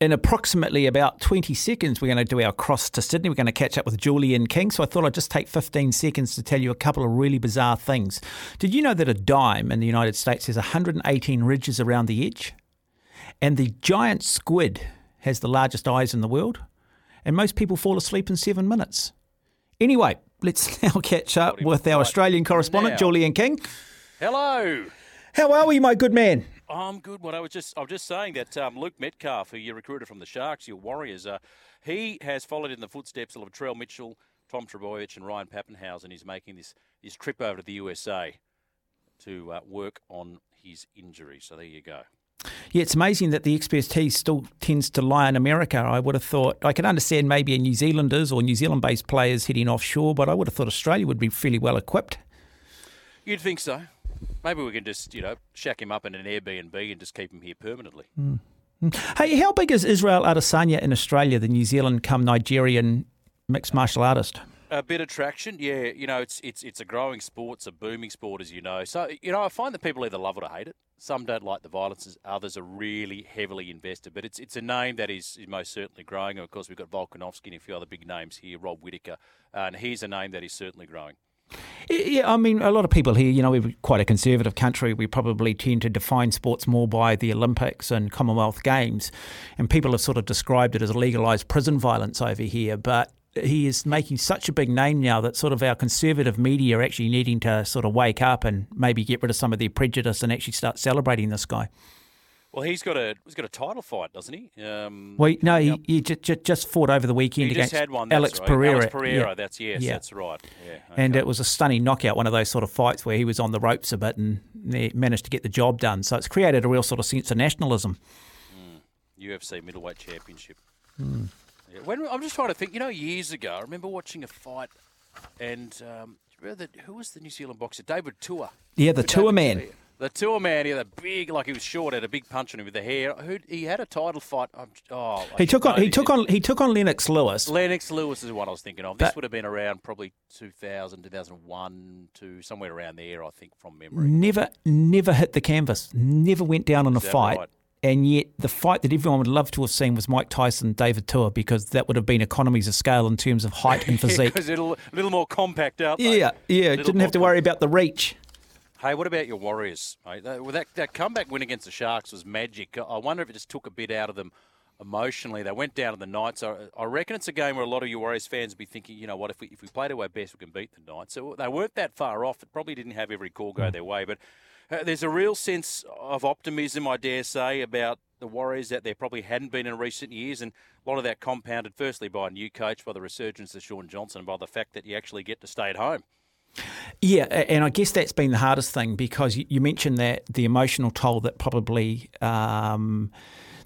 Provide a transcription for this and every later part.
In approximately about 20 seconds, we're going to do our cross to Sydney. We're going to catch up with Julian King. So I thought I'd just take 15 seconds to tell you a couple of really bizarre things. Did you know that a dime in the United States has 118 ridges around the edge? And the giant squid has the largest eyes in the world? And most people fall asleep in seven minutes. Anyway, let's now catch up with our Australian correspondent, Now. Julian King. Hello. How are we, my good man? I'm good. What I was just, I was just saying that um, Luke Metcalf, who you recruited from the Sharks, your Warriors, uh, he has followed in the footsteps of Latrell Mitchell, Tom Trbojevic, and Ryan Papenhuyzen. He's making this this trip over to the USA to uh, work on his injury. So there you go. Yeah, it's amazing that the expertise still tends to lie in America. I would have thought, I could understand maybe a New Zealanders or New Zealand based players heading offshore, but I would have thought Australia would be fairly well equipped. You'd think so. Maybe we can just, you know, shack him up in an Airbnb and just keep him here permanently. Mm. Hey, how big is Israel Adesanya in Australia, the New Zealand come Nigerian mixed martial artist? A bit of traction, yeah. You know, it's it's it's a growing sport, it's a booming sport, as you know. So you know, I find that people either love it or hate it. Some don't like the violence, others are really heavily invested. But it's it's a name that is, is most certainly growing. And of course, we've got Volkanovski and a few other big names here, Rob Whittaker, and he's a name that is certainly growing. Yeah, I mean, a lot of people here, you know, we're quite a conservative country. We probably tend to define sports more by the Olympics and Commonwealth Games. And people have sort of described it as legalised prison violence over here. But he is making such a big name now that sort of our conservative media are actually needing to sort of wake up and maybe get rid of some of their prejudice and actually start celebrating this guy. Well, he's got a he's got a title fight, doesn't he? Um, Well, no, he, he just, just fought over the weekend he just against had one. That's Alex right. Pereira. Alex Pereira. Yeah. That's yes. Yeah. That's right. Yeah. And it was a stunning knockout, one of those sort of fights where he was on the ropes a bit and managed to get the job done. So it's created a real sort of sense of nationalism. UFC middleweight championship. Hmm. Yeah, when I'm just trying to think, you know, years ago, I remember watching a fight, and um, remember the, who was the New Zealand boxer? David Tua? Yeah, the Tua man. The Tua man, he had a big, like he was short, had a big punch on him with the hair. Who he had a title fight. Oh, He took on he took on he took on Lennox Lewis. Lennox Lewis is what I was thinking of. This But- would have been around probably 2000, 2001 to somewhere around there, I think, from memory. Never never hit the canvas. Never went down in a fight. right? And yet the fight that everyone would love to have seen was Mike Tyson David Tua because that would have been economies of scale in terms of height and physique. Because a little, little more compact out yeah, yeah. Didn't have to worry about the reach. Hey, what about your Warriors? Mate? That, that, comeback win against the Sharks was magic. I wonder if it just took a bit out of them emotionally. They went down to the Knights. I, I reckon it's a game where a lot of your Warriors fans be thinking, you know what, if we, if we play to our best, we can beat the Knights. So they weren't that far off. It probably didn't have every call go their way, but uh, there's a real sense of optimism, I dare say, about the Warriors that there probably hadn't been in recent years, and a lot of that compounded firstly by a new coach, by the resurgence of Shaun Johnson, and by the fact that you actually get to stay at home. Yeah, and I guess that's been the hardest thing because you- mentioned that the emotional toll that probably um,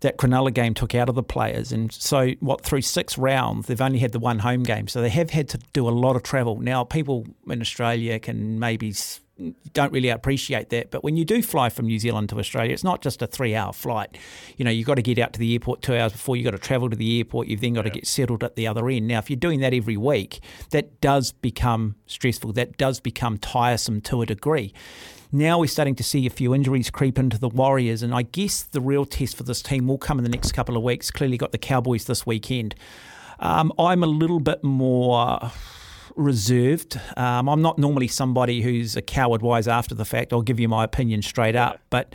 that Cronulla game took out of the players, and so what through six rounds they've only had the one home game, so they have had to do a lot of travel. Now people in Australia can maybe don't really appreciate that, but when you do fly from New Zealand to Australia, it's not just a three-hour flight. You know, you've got to get out to the airport two hours before. You've got to travel to the airport. You've then got to get settled at the other end. Now, if you're doing that every week, that does become stressful. That does become tiresome to a degree. Now we're starting to see a few injuries creep into the Warriors, and I guess the real test for this team will come in the next couple of weeks. Clearly, got the Cowboys this weekend. Um, I'm a little bit more reserved. Um, I'm not normally somebody who's a coward wise after the fact. I'll give you my opinion straight up. But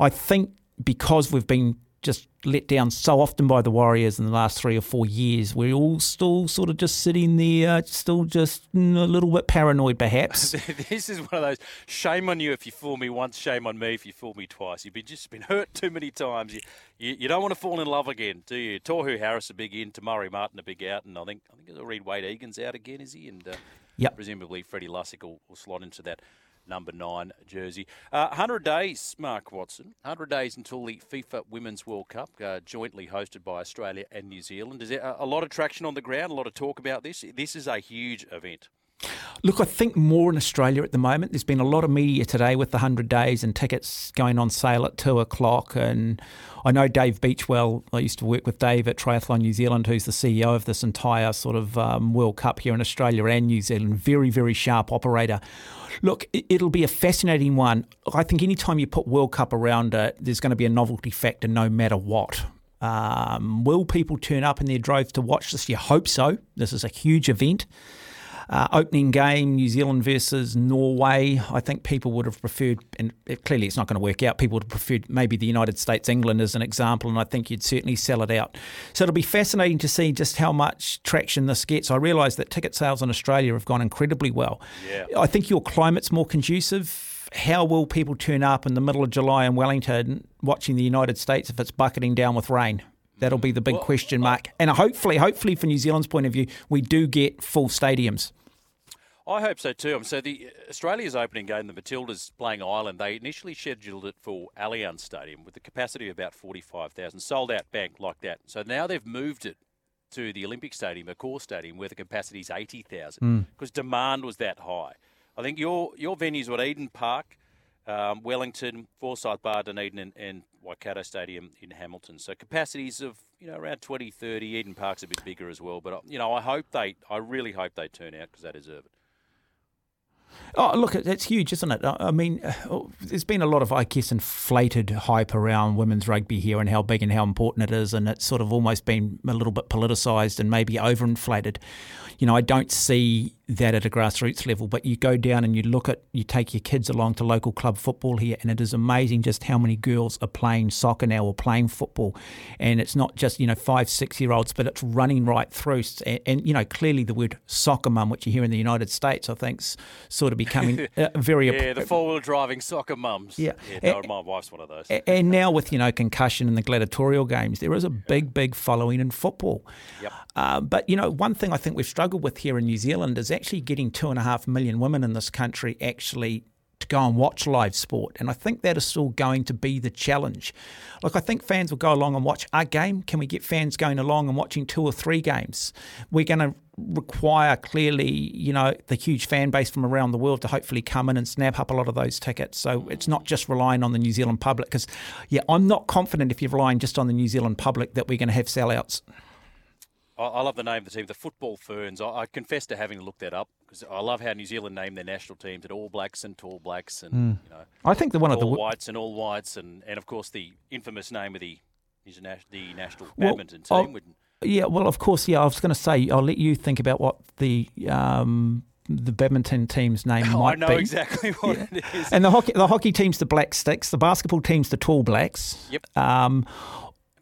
I think because we've been just let down so often by the Warriors in the last three or four years, we're all still sort of just sitting there, still just mm, a little bit paranoid perhaps. this is one of those shame on you if you fool me once, shame on me if you fool me twice. You've been just been hurt too many times. You, you, you don't want to fall in love again, do you? Tohu Harris a big in, Te Maire Martin a big out, and I think I think I'll read Wayde Egan's out again, is he? And uh, Yep. presumably Freddy Lussick will, will slot into that number nine jersey. Uh, 100 days, Mark Watson. 100 days until the FIFA Women's World Cup, uh, jointly hosted by Australia and New Zealand. Is there a, a lot of traction on the ground, a lot of talk about this? This is a huge event. Look, I think more in Australia at the moment. There's been a lot of media today with the 100 days and tickets going on sale at 2 o'clock. And I know Dave Beachwell, I used to work with Dave at Triathlon New Zealand, who's the CEO of this entire sort of um, World Cup here in Australia and New Zealand. Very, very sharp operator. Look, it'll be a fascinating one. I think anytime you put World Cup around it, there's going to be a novelty factor no matter what. Um, will people turn up in their droves to watch this? You hope so. This is a huge event. Uh, opening game, New Zealand versus Norway. I think people would have preferred, and clearly it's not going to work out. People would have preferred maybe the United States, England as an example, and I think you'd certainly sell it out. So it'll be fascinating to see just how much traction this gets. I realise that ticket sales in Australia have gone incredibly well. Yeah. I think your climate's more conducive. How will people turn up in the middle of July in Wellington watching the United States if it's bucketing down with rain? That'll be the big well, question uh, mark. And hopefully, hopefully, from New Zealand's point of view, we do get full stadiums. I hope so too. Um, so the uh, Australia's opening game, the Matildas playing Ireland, they initially scheduled it for Allianz Stadium with the capacity of about forty-five thousand, sold out bank like that. So now they've moved it to the Olympic Stadium, Accor Stadium, where the capacity is eighty thousand hmm. because mm. demand was that high. I think your your venues were at Eden Park, um, Wellington, Forsyth Barr, Dunedin, and, and Waikato Stadium in Hamilton. So capacities of you know around 20, 30. Eden Park's a bit bigger as well. But you know, I hope they, I really hope they turn out because they deserve it. Oh, look, it's huge, isn't it? I mean, oh, there's been a lot of, I guess, inflated hype around women's rugby here and how big and how important it is, and it's sort of almost been a little bit politicised and maybe overinflated. You know, I don't see that at a grassroots level, but you go down and you look at, you take your kids along to local club football here, and it is amazing just how many girls are playing soccer now or playing football. And it's not just, you know, five, six year olds, but it's running right through. And, and, you know, clearly the word soccer mum, which you hear in the United States, I think, sort of becoming uh, very. yeah, the four wheel driving soccer mums. Yeah. yeah no, my wife's one of those. And now with, you know, concussion and the gladiatorial games, there is a big, big following in football. Yep. Uh, but, you know, one thing I think we've struggled with here in New Zealand is actually getting two and a half million women in this country actually to go and watch live sport. And I think that is still going to be the challenge. Look, I think fans will go along and watch a game. Can we get fans going along and watching two or three games? We're going to require clearly, you know, the huge fan base from around the world to hopefully come in and snap up a lot of those tickets. So it's not just relying on the New Zealand public because, yeah, I'm not confident if you're relying just on the New Zealand public that we're going to have sellouts. I, love the name of the team, the Football Ferns. I, I confess to having looked that up because I love how New Zealand named their national teams at All Blacks and Tall Blacks and mm. you know. I think the one of the whites and all whites and, and of course the infamous name of the the national well, badminton team. yeah, well, of course, yeah. I was going to say I'll let you think about what the. Um, the badminton team's name oh, might I know be. exactly what yeah. it is. And the hockey, the hockey team's the Black Sticks. The basketball team's the Tall Blacks. Yep. Um,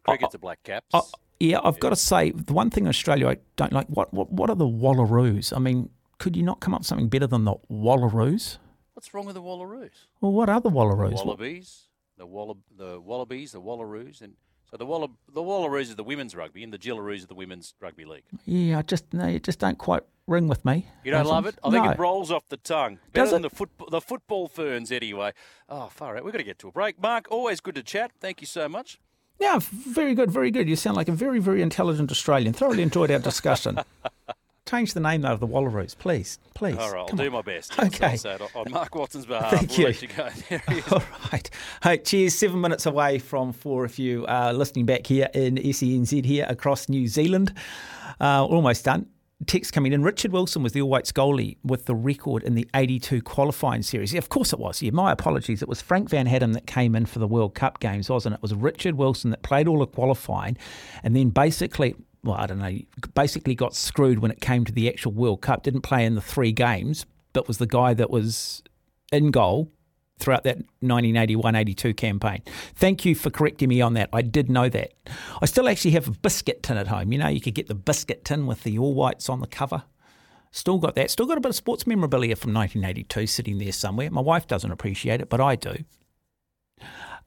Cricket's the Black Caps. Yeah, I've got to say the one thing in Australia I don't like. What what what are the Wallaroos? I mean, could you not come up with something better than the Wallaroos? What's wrong with the Wallaroos? Well, what are the Wallaroos? The wallabies, the walla, the Wallabies, the Wallaroos, and so the Walla, the Wallaroos is the women's rugby, and the Jillaroos are the women's rugby league. Yeah, I just no, you just don't quite ring with me. You don't love it? I no. think it rolls off the tongue. Better Does than it? the foot, the football ferns anyway. Oh, far out. We've got to get to a break. Mark, always good to chat. Thank you so much. Yeah, very good, very good. You sound like a very, very intelligent Australian. Thoroughly enjoyed our discussion. Change the name though of the Wallaroos, please, please. All right, I'll Come do on. my best. Okay. on Mark Watson's behalf. Thank we'll you. you All right. Hey, cheers. Seven minutes away from four if you are listening back here in SENZ here across New Zealand. Uh, almost done text coming in. Richard Wilson was the All Whites goalie with the record in the 82 qualifying series. Yeah, of course it was. Yeah, my apologies. It was Frank van Hattum that came in for the World Cup games, wasn't it? It was Richard Wilson that played all the qualifying and then basically, well, I don't know, basically got screwed when it came to the actual World Cup. Didn't play in the three games, but was the guy that was in goal throughout that 1981-82 campaign. Thank you for correcting me on that. I did know that. I still actually have a biscuit tin at home. You know, you could get the biscuit tin with the all whites on the cover. Still got that. Still got a bit of sports memorabilia from 1982 sitting there somewhere. My wife doesn't appreciate it, but I do.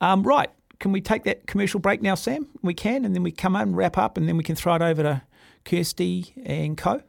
Um, right. Can we take that commercial break now, Sam? We can, and then we come in, wrap up, and then we can throw it over to Kirsty and Co.